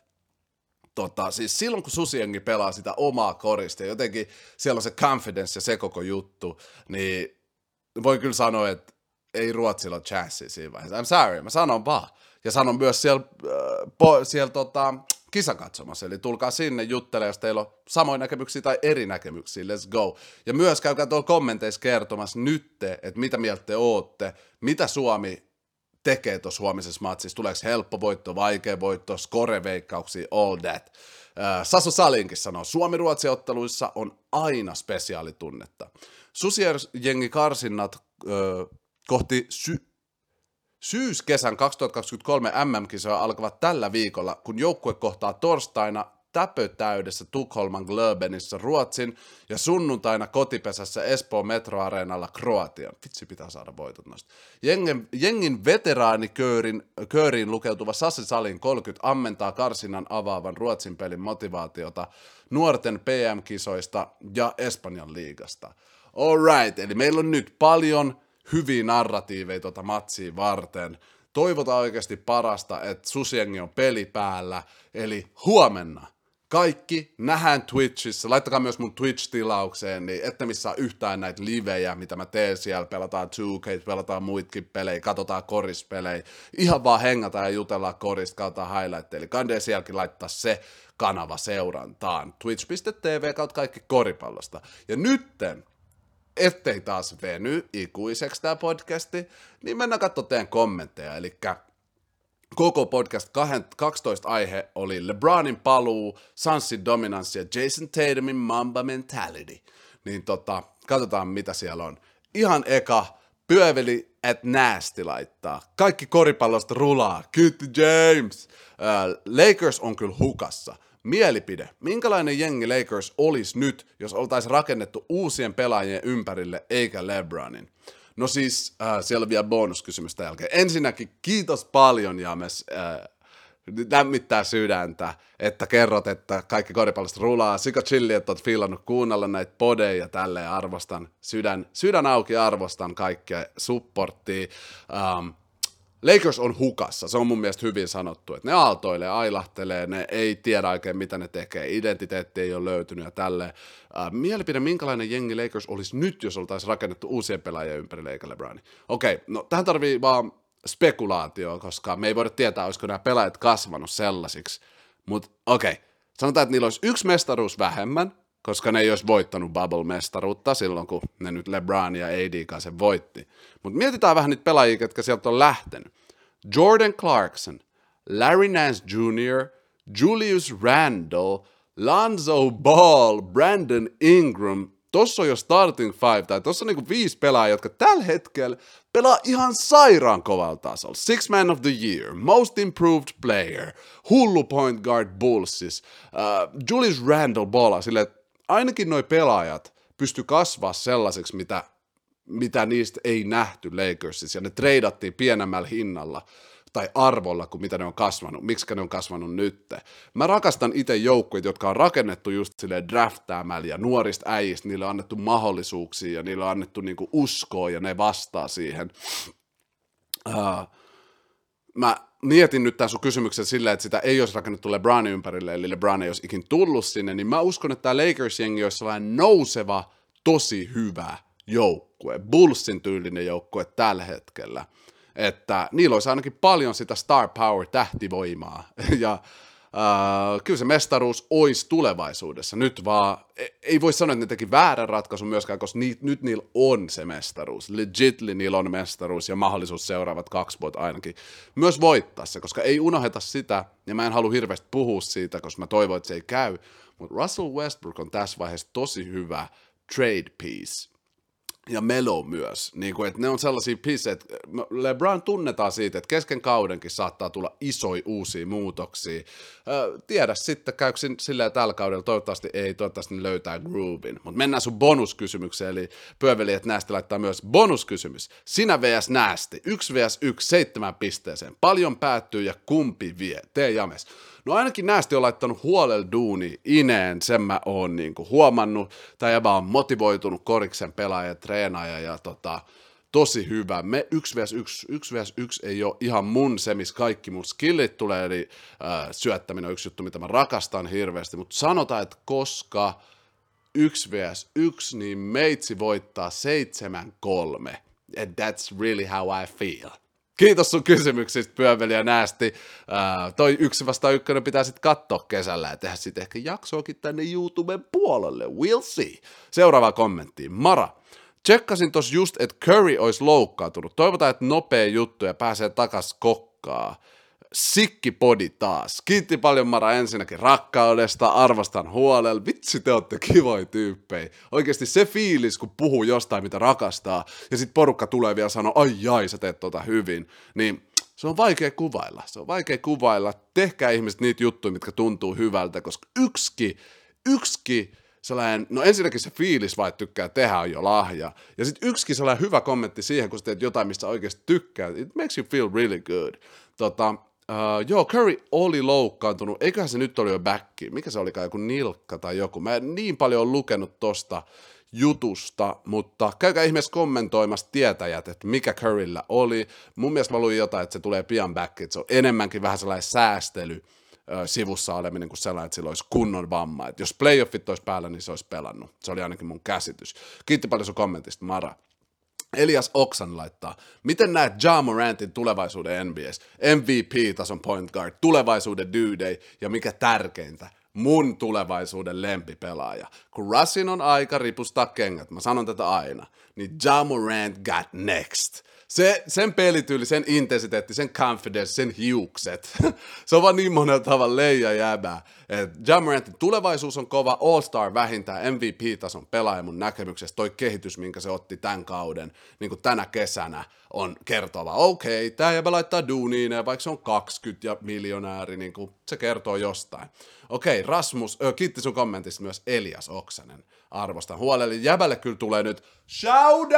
Tota, siis silloin kun Susiengi pelaa sitä omaa korista jotenkin siellä on se confidence ja se koko juttu, niin voi kyllä sanoa, että ei Ruotsilla chanssi siinä vaiheessa. I'm sorry, mä sanon vaan. Ja sanon myös siellä, äh, po, siellä tota, kisakatsomassa, eli tulkaa sinne juttelemaan, jos teillä on samoja näkemyksiä tai eri näkemyksiä, let's go. Ja myös käykää tuolla kommenteissa kertomassa nytte, että mitä mieltä te ootte, mitä Suomi tekee tuossa huomisessa matsissa, tuleeko helppo voitto, vaikea voitto, score-veikkauksia, all that. Äh, Sasu Salinkin sanoo, Suomi-Ruotsi-otteluissa on aina spesiaalitunnetta. Susijengi karsinnat äh, kohti sy- Syyskesän 2023 MM-kisoja alkavat tällä viikolla, kun joukkue kohtaa torstaina täpötäydessä Tukholman Glöbenissa Ruotsin ja sunnuntaina kotipesässä Espoon metroareenalla Kroatian. Vitsi pitää saada voitot noista. Jengin, jengin veteraaniköörin kööriin lukeutuva Sassi Salin 30 ammentaa karsinnan avaavan Ruotsin pelin motivaatiota nuorten PM-kisoista ja Espanjan liigasta. Alright, eli meillä on nyt paljon hyviä narratiiveja tota matsia varten. Toivotaan oikeasti parasta, että Susiengi on peli päällä. Eli huomenna kaikki nähdään Twitchissä. Laittakaa myös mun Twitch-tilaukseen, niin ette missä yhtään näitä livejä, mitä mä teen siellä. Pelataan 2K, pelataan muitkin pelejä, katsotaan korispelejä. Ihan vaan hengataan ja jutellaan korista, katsotaan highlightteja. Eli kandee sielläkin laittaa se kanava seurantaan. Twitch.tv kautta kaikki koripallosta. Ja nytten ettei taas veny ikuiseksi tämä podcasti, niin mennään katsomaan teidän kommentteja. Eli koko podcast 12 aihe oli LeBronin paluu, Sansin dominanssi ja Jason Tatumin Mamba Mentality. Niin tota, katsotaan mitä siellä on. Ihan eka, pyöveli at nasty laittaa. Kaikki koripallosta rulaa. Kytti James. Uh, Lakers on kyllä hukassa. Mielipide. Minkälainen jengi Lakers olisi nyt, jos oltaisiin rakennettu uusien pelaajien ympärille eikä LeBronin? No siis, äh, siellä on vielä bonuskysymystä jälkeen. Ensinnäkin kiitos paljon, James. Äh, lämmittää sydäntä, että kerrot, että kaikki koripallosta rulaa. Sika chilli, että oot fiilannut kuunnella näitä podeja ja tälleen arvostan. Sydän, sydän auki arvostan kaikkia supporttia. Um, Lakers on hukassa, se on mun mielestä hyvin sanottu, että ne aaltoilee, ailahtelee, ne ei tiedä oikein mitä ne tekee, identiteetti ei ole löytynyt ja tälleen. Uh, mielipide, minkälainen jengi Lakers olisi nyt, jos oltaisiin rakennettu uusien pelaajien ympärille eikä LeBronin. Okei, okay, no tähän tarvii vaan spekulaatio, koska me ei voida tietää, olisiko nämä pelaajat kasvanut sellaisiksi. Mutta okei, okay. sanotaan, että niillä olisi yksi mestaruus vähemmän, koska ne ei olisi voittanut Bubble-mestaruutta silloin, kun ne nyt LeBron ja AD kanssa voitti. Mutta mietitään vähän niitä pelaajia, jotka sieltä on lähtenyt. Jordan Clarkson, Larry Nance Jr., Julius Randle, Lonzo Ball, Brandon Ingram, tossa on jo starting five, tai tossa on niinku viisi pelaajaa, jotka tällä hetkellä pelaa ihan sairaan kovalla tasolla. Six Man of the Year, Most Improved Player, hullu point guard Bullsis, uh, Julius Randle Ball, sille ainakin noi pelaajat pysty kasvaa sellaiseksi, mitä, mitä niistä ei nähty Lakersissa, ja ne treidattiin pienemmällä hinnalla tai arvolla kuin mitä ne on kasvanut, miksi ne on kasvanut nyt. Mä rakastan itse joukkueet, jotka on rakennettu just silleen draftäämällä ja nuorista äijistä, niille on annettu mahdollisuuksia ja niille on annettu niinku uskoa ja ne vastaa siihen. Uh, mä mietin nyt tämän sun kysymyksen silleen, että sitä ei olisi rakennettu LeBronin ympärille, eli LeBron ei olisi ikin tullut sinne, niin mä uskon, että tämä Lakers-jengi olisi sellainen nouseva, tosi hyvä joukkue, Bullsin tyylinen joukkue tällä hetkellä. Että niillä olisi ainakin paljon sitä star power tähtivoimaa, ja Uh, kyllä se mestaruus olisi tulevaisuudessa. Nyt vaan, e, ei voi sanoa, että ne teki väärän ratkaisun myöskään, koska ni, nyt niillä on se mestaruus. Legitly niillä on mestaruus ja mahdollisuus seuraavat kaksi vuotta ainakin myös voittaa se, koska ei unoheta sitä, ja mä en halua hirveästi puhua siitä, koska mä toivon, että se ei käy, mutta Russell Westbrook on tässä vaiheessa tosi hyvä trade piece ja Melo myös. Niin kuin, että ne on sellaisia pisseet, LeBron tunnetaan siitä, että kesken kaudenkin saattaa tulla isoja uusia muutoksia. Ö, tiedä sitten, käykö silleen tällä kaudella, toivottavasti ei, toivottavasti ne löytää groovin. Mutta mennään sun bonuskysymykseen, eli pyöveli, että näistä laittaa myös bonuskysymys. Sinä vs. Näästi, 1 vs. 1, seitsemän pisteeseen. Paljon päättyy ja kumpi vie? Tee James. No ainakin näistä on laittanut huolella duuni ineen, sen mä oon niinku huomannut. Tai jäbä on motivoitunut koriksen pelaaja, treenaaja ja tota, tosi hyvä. Me 1 vs 1, 1 vs 1 ei ole ihan mun se, missä kaikki mun skillit tulee, eli äh, syöttäminen on yksi juttu, mitä mä rakastan hirveästi, mutta sanotaan, että koska 1 vs 1, niin meitsi voittaa 7-3. And that's really how I feel. Kiitos sun kysymyksistä, pyöveli ja näästi. Uh, toi yksi vasta ykkönen pitää sitten katsoa kesällä ja tehdä sitten ehkä jaksoakin tänne YouTuben puolelle. We'll see. Seuraava kommentti. Mara. Tsekkasin tos just, että Curry olisi loukkaantunut. Toivotaan, että nopea juttu ja pääsee takas kokkaa podi taas. Kiitti paljon Mara ensinnäkin rakkaudesta, arvostan huolella. Vitsi, te olette kivoja tyyppejä. Oikeasti se fiilis, kun puhuu jostain, mitä rakastaa, ja sitten porukka tulee vielä sanoa, ai jai, sä teet tota hyvin, niin se on vaikea kuvailla. Se on vaikea kuvailla. Tehkää ihmiset niitä juttuja, mitkä tuntuu hyvältä, koska yksi, yksi sellainen, no ensinnäkin se fiilis vai tykkää tehdä on jo lahja. Ja sitten yksikin sellainen hyvä kommentti siihen, kun sä teet jotain, mistä oikeasti tykkää. It makes you feel really good. Tota, Uh, joo, Curry oli loukkaantunut. Eiköhän se nyt oli jo back. Mikä se olikaan, joku nilkka tai joku. Mä en niin paljon ole lukenut tosta jutusta, mutta käykää ihmeessä kommentoimassa tietäjät, että mikä Curryllä oli. Mun mielestä mä luin jotain, että se tulee pian back, että se on enemmänkin vähän sellainen säästely sivussa oleminen kuin sellainen, että sillä olisi kunnon vamma. Että jos playoffit olisi päällä, niin se olisi pelannut. Se oli ainakin mun käsitys. Kiitti paljon sun kommentista, Mara. Elias Oksan laittaa, miten näet Ja Morantin tulevaisuuden NBS, MVP-tason point guard, tulevaisuuden dude ja mikä tärkeintä, mun tulevaisuuden lempipelaaja. Kun Russin on aika ripustaa kengät, mä sanon tätä aina, niin Ja Morant got next. Se, sen pelityyli, sen intensiteetti, sen confidence, sen hiukset. se on vaan niin monella tavalla leija jäbää. Jamorantin tulevaisuus on kova, All-Star vähintään, MVP-tason pelaaja mun näkemyksestä. Toi kehitys, minkä se otti tämän kauden, niin kuin tänä kesänä, on kertova. Okei, okay, tämä jäbä laittaa duuniin, ja vaikka se on 20 ja miljonääri, niin kuin se kertoo jostain. Okei, okay, Rasmus, ö, kiitti sun kommentista myös Elias Oksanen. Arvostan huolella. Jäbälle kyllä tulee nyt shout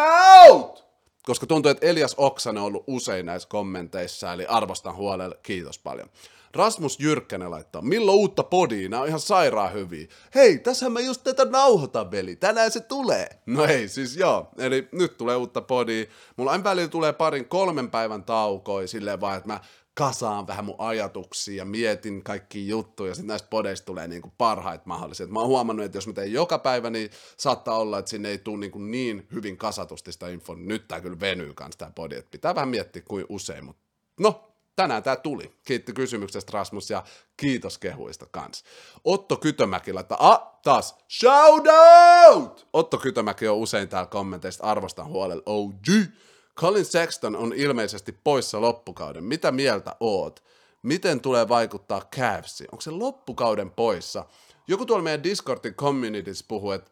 out! Koska tuntuu, että Elias Oksanen on ollut usein näissä kommenteissa, eli arvostan huolella, kiitos paljon. Rasmus Jyrkkänen laittaa, milloin uutta podia, nämä on ihan sairaan hyviä. Hei, tässä mä just tätä nauhoitan, veli, tänään se tulee. No ei, siis joo, eli nyt tulee uutta podia. Mulla aina välillä tulee parin kolmen päivän taukoi silleen vaan, että mä kasaan vähän mun ajatuksia ja mietin kaikki juttuja, ja sitten näistä podeista tulee niin kuin parhaita mahdolliset. Mä oon huomannut, että jos mä teen joka päivä, niin saattaa olla, että sinne ei tule niin, kuin niin hyvin kasatusti sitä infoa. Nyt tää kyllä venyy kanssa tää podi, että pitää vähän miettiä kuin usein, mutta no, tänään tämä tuli. Kiitti kysymyksestä Rasmus ja kiitos kehuista kans. Otto Kytömäki laittaa, ah, taas, shout out! Otto Kytömäki on usein täällä kommenteista, arvostan huolella, OG. Colin Sexton on ilmeisesti poissa loppukauden. Mitä mieltä oot? Miten tulee vaikuttaa Cavsiin? Onko se loppukauden poissa? Joku tuolla meidän Discordin communities puhuu, että,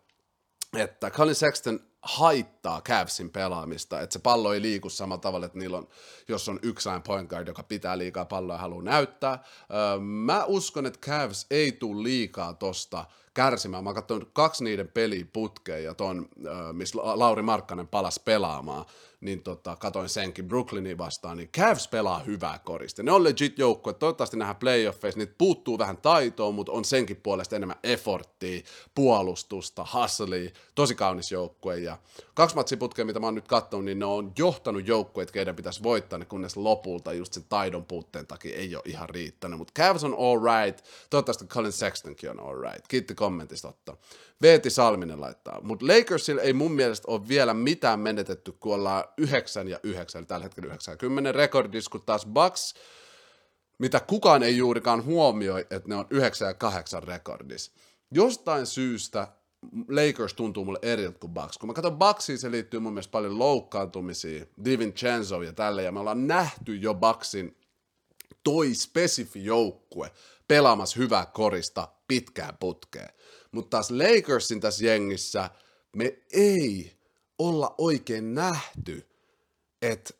että Colin Sexton haittaa Cavsin pelaamista, että se pallo ei liiku samalla tavalla, että niillä on, jos on yksain point guard, joka pitää liikaa palloa ja haluaa näyttää. Öö, mä uskon, että Cavs ei tule liikaa tosta kärsimään. Mä oon kaksi niiden peliä putkeen ja ton, öö, missä Lauri Markkanen palasi pelaamaan niin tota, katoin senkin Brooklynin vastaan, niin Cavs pelaa hyvää korista. Ne on legit joukkue, toivottavasti nähdään playoffeissa, niitä puuttuu vähän taitoa, mutta on senkin puolesta enemmän efforttia, puolustusta, hustlea, tosi kaunis joukkue. Ja kaksi matsiputkea, mitä mä oon nyt katsonut, niin ne on johtanut joukkueet, keiden pitäisi voittaa ne, kunnes lopulta just sen taidon puutteen takia ei ole ihan riittänyt. Mutta Cavs on all right, toivottavasti Colin Sextonkin on all right. Kiitti kommentista Otto. Veeti Salminen laittaa. Mutta Lakersilla ei mun mielestä ole vielä mitään menetetty, kun ollaan 9 ja 9, eli tällä hetkellä 90 rekordissa, kun taas Bucks, mitä kukaan ei juurikaan huomioi, että ne on 9 ja 8 rekordissa. Jostain syystä Lakers tuntuu mulle eriltä kuin Bucks. Kun mä katson Bucksia, se liittyy mun mielestä paljon loukkaantumisia, Chenzo ja tälle, ja me ollaan nähty jo Bucksin toi spesifi joukkue pelaamassa hyvää korista pitkään putkeen. Mutta taas Lakersin tässä jengissä me ei olla oikein nähty, että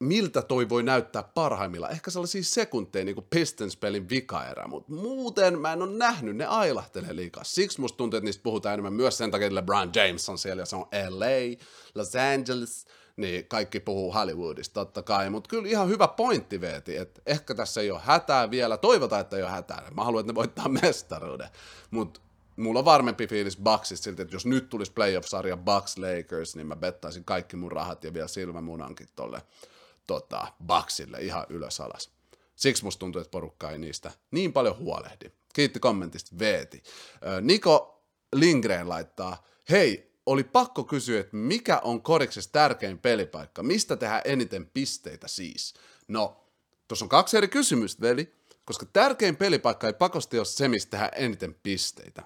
miltä toi voi näyttää parhaimmillaan. Ehkä sellaisia sekunteja niin kuin Pistons-pelin vikaerä, mutta muuten mä en ole nähnyt, ne ailahtelee liikaa. Siksi musta tuntuu, että niistä puhutaan enemmän myös sen takia, että LeBron James on siellä ja se on LA, Los Angeles, niin kaikki puhuu Hollywoodista totta kai, mutta kyllä ihan hyvä pointti veeti, että ehkä tässä ei ole hätää vielä, toivotaan, että ei ole hätää, mä haluan, että ne voittaa mestaruuden, mutta mulla on varmempi fiilis Bucksista siltä, että jos nyt tulisi playoff-sarja Bucks Lakers, niin mä bettaisin kaikki mun rahat ja vielä silmämunankin tolle tota, Bucksille ihan ylös alas. Siksi musta tuntuu, että porukka ei niistä niin paljon huolehdi. Kiitti kommentista Veeti. Niko Lindgren laittaa, hei, oli pakko kysyä, että mikä on koriksessa tärkein pelipaikka? Mistä tehdään eniten pisteitä siis? No, tuossa on kaksi eri kysymystä, veli, koska tärkein pelipaikka ei pakosti ole se, mistä tehdään eniten pisteitä.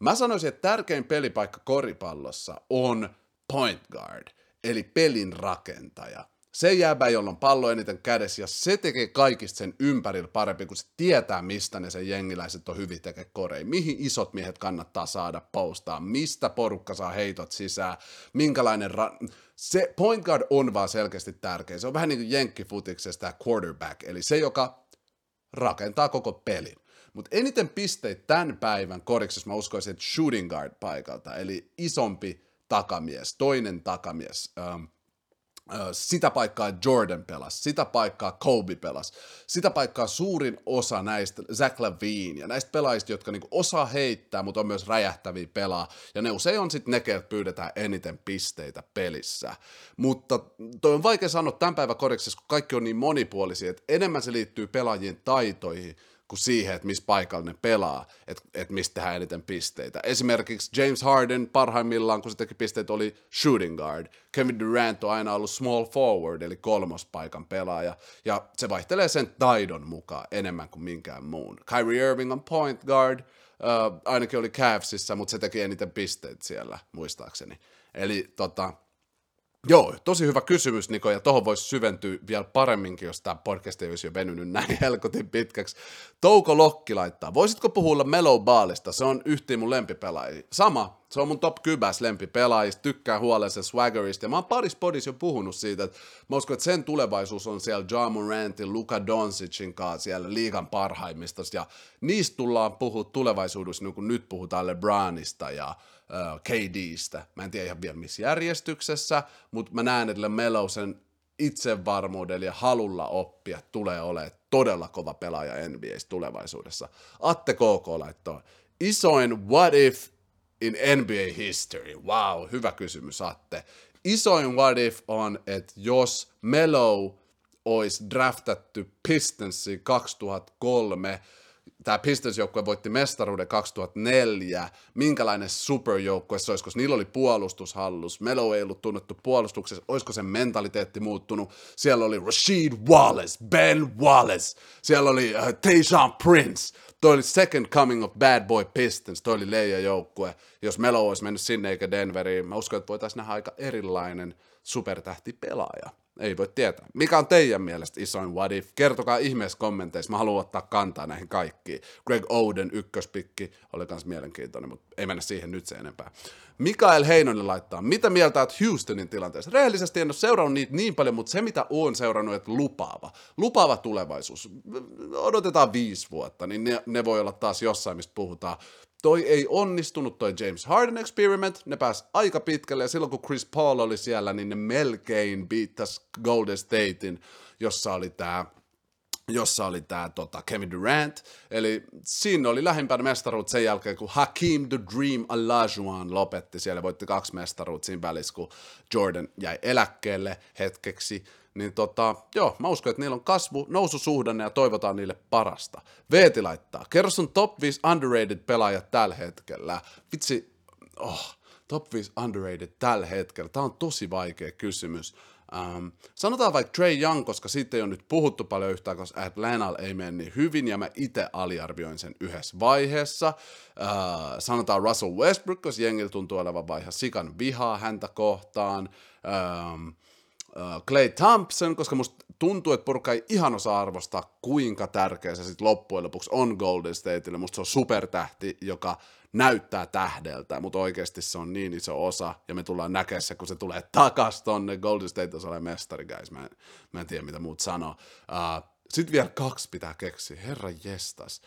Mä sanoisin, että tärkein pelipaikka koripallossa on point guard, eli pelin rakentaja. Se jääbä, jolla on pallo eniten kädessä, ja se tekee kaikista sen ympärillä parempi, kun se tietää, mistä ne sen jengiläiset on hyvin tekee korei. Mihin isot miehet kannattaa saada postaa, mistä porukka saa heitot sisään, minkälainen... Ra- se point guard on vaan selkeästi tärkeä. Se on vähän niin kuin jenkkifutiksesta quarterback, eli se, joka rakentaa koko pelin. Mutta eniten pisteitä tämän päivän koriksessa mä uskoisin, että shooting guard paikalta, eli isompi takamies, toinen takamies, ähm, äh, sitä paikkaa Jordan pelasi, sitä paikkaa Kobe pelasi, sitä paikkaa suurin osa näistä, Zach Lavine ja näistä pelaajista, jotka niinku osaa heittää, mutta on myös räjähtäviä pelaa, ja ne usein on sitten ne, jotka pyydetään eniten pisteitä pelissä. Mutta toi on vaikea sanoa tämän päivän koriksessa, kun kaikki on niin monipuolisia, että enemmän se liittyy pelaajien taitoihin, kuin siihen, että missä paikalla ne pelaa, että, että mistä tehdään eniten pisteitä. Esimerkiksi James Harden parhaimmillaan, kun se teki pisteitä, oli shooting guard. Kevin Durant on aina ollut small forward, eli kolmospaikan pelaaja, ja se vaihtelee sen taidon mukaan enemmän kuin minkään muun. Kyrie Irving on point guard, uh, ainakin oli Cavsissa, mutta se teki eniten pisteitä siellä, muistaakseni. Eli tota, Joo, tosi hyvä kysymys, Niko, ja tuohon voisi syventyä vielä paremminkin, jos tämä podcast ei olisi jo venynyt näin helkotin pitkäksi. Touko Lokki laittaa, voisitko puhua Melo Baalista? Se on yhtiin mun lempipelaajia. Sama, se on mun top kybäs lempipelaajista, tykkää huolellisen swaggerista, ja mä oon paris podis jo puhunut siitä, että mä uskon, että sen tulevaisuus on siellä John Morantin, Luka Doncicin kanssa siellä liigan parhaimmista, ja niistä tullaan puhua tulevaisuudessa, niin kuin nyt puhutaan LeBronista ja KDstä. Mä en tiedä ihan vielä missä järjestyksessä, mutta mä näen, että Melo sen itsevarmuudella ja halulla oppia tulee olemaan todella kova pelaaja NBA's tulevaisuudessa. Atte KK laittoi, isoin what if in NBA history? Wow, hyvä kysymys Atte. Isoin what if on, että jos Melo olisi draftattu Pistonsiin 2003, tämä Pistons-joukkue voitti mestaruuden 2004, minkälainen superjoukkue se olisi, koska niillä oli puolustushallus, Melo ei ollut tunnettu puolustuksessa, olisiko sen mentaliteetti muuttunut, siellä oli Rashid Wallace, Ben Wallace, siellä oli uh, Tayshaun Prince, toi oli second coming of bad boy Pistons, toi oli leija joukkue, jos Melo olisi mennyt sinne eikä Denveriin, mä uskon, että voitaisiin nähdä aika erilainen supertähti pelaaja. Ei voi tietää. Mikä on teidän mielestä isoin what if? Kertokaa ihmeessä kommenteissa. Mä haluan ottaa kantaa näihin kaikkiin. Greg Oden ykköspikki oli myös mielenkiintoinen, mutta ei mennä siihen nyt se enempää. Mikael Heinonen laittaa, mitä mieltä olet Houstonin tilanteessa? Rehellisesti en ole seurannut niitä niin paljon, mutta se mitä olen seurannut, että lupaava. Lupaava tulevaisuus. Odotetaan viisi vuotta, niin ne, ne voi olla taas jossain, mistä puhutaan toi ei onnistunut, toi James Harden experiment, ne pääs aika pitkälle, ja silloin kun Chris Paul oli siellä, niin ne melkein biittas Golden Statein, jossa oli tää jossa oli tämä tota, Kevin Durant, eli siinä oli lähimpänä mestaruut sen jälkeen, kun Hakim the Dream Olajuwon lopetti, siellä voitti kaksi mestaruutta siinä välissä, kun Jordan jäi eläkkeelle hetkeksi, niin tota, joo, mä uskon, että niillä on kasvu, noususuhdanne ja toivotaan niille parasta. Veeti laittaa, kerro sun top 5 underrated pelaajat tällä hetkellä. Vitsi, oh, top 5 underrated tällä hetkellä. Tämä on tosi vaikea kysymys. Um, sanotaan vaikka Trey Young, koska siitä ei ole nyt puhuttu paljon yhtään, koska Atlanta ei mene niin hyvin, ja mä itse aliarvioin sen yhdessä vaiheessa. Uh, sanotaan Russell Westbrook, koska jengillä tuntuu olevan vaihe sikan vihaa häntä kohtaan. Um, Clay Thompson, koska musta tuntuu, että porukka ei ihan osaa arvostaa, kuinka tärkeä se sitten loppujen lopuksi on Golden Stateille. Musta se on supertähti, joka näyttää tähdeltä, mutta oikeasti se on niin iso osa, ja me tullaan näkemään se, kun se tulee takas tonne Golden State on mestari, guys. Mä en, mä en tiedä, mitä muut sanoo. Uh, sitten vielä kaksi pitää keksiä. Herra jestas.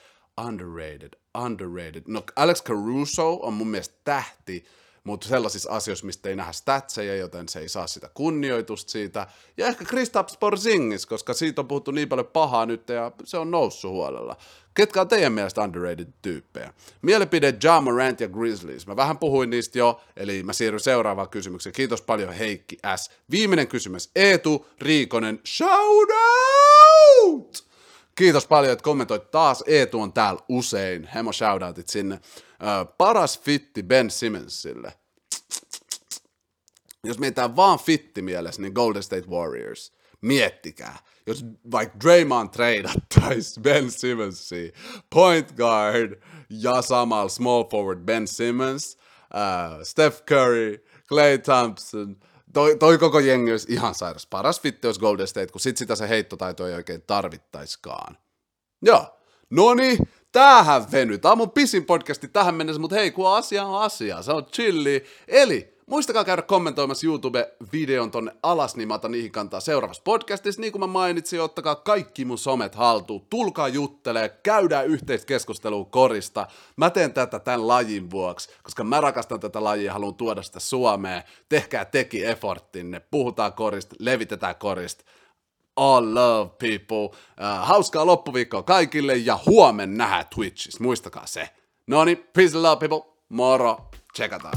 Underrated, underrated. No, Alex Caruso on mun mielestä tähti, mutta sellaisissa asioissa, mistä ei nähdä statseja, joten se ei saa sitä kunnioitusta siitä. Ja ehkä Kristaps Porzingis, koska siitä on puhuttu niin paljon pahaa nyt ja se on noussut huolella. Ketkä on teidän mielestä underrated tyyppejä? Mielipide Ja Morant ja Grizzlies. Mä vähän puhuin niistä jo, eli mä siirryn seuraavaan kysymykseen. Kiitos paljon Heikki S. Viimeinen kysymys. Eetu Riikonen, shout out! Kiitos paljon, että kommentoit taas. Eetu on täällä usein. Hemo shoutoutit sinne. Uh, paras fitti Ben Simmonsille. Jos mietitään vaan fitti mielessä, niin Golden State Warriors. Miettikää. Jos vaikka Draymond treidattaisi Ben Simmonsiin, point guard ja samalla small forward Ben Simmons, uh, Steph Curry, Clay Thompson, toi, toi koko jengi olisi ihan sairas. Paras fitti olisi Golden State, kun sit sitä se heittotaito ei oikein tarvittaiskaan. Joo, no niin, tämähän veny. Tämä on mun pisin podcasti tähän mennessä, mutta hei, kun asia on asia, se on chilli. Eli muistakaa käydä kommentoimassa YouTube-videon tonne alas, niin mä otan niihin kantaa seuraavassa podcastissa. Niin kuin mä mainitsin, ottakaa kaikki mun somet haltuun, tulkaa juttelee, käydään yhteiskeskustelua korista. Mä teen tätä tämän lajin vuoksi, koska mä rakastan tätä lajia ja haluan tuoda sitä Suomeen. Tehkää teki efforttinne, puhutaan korista, levitetään korista all love people. Uh, hauskaa loppuviikkoa kaikille ja huomenna nähdään Twitchissä. Muistakaa se. No niin, peace and love people. Moro. Tsekataan.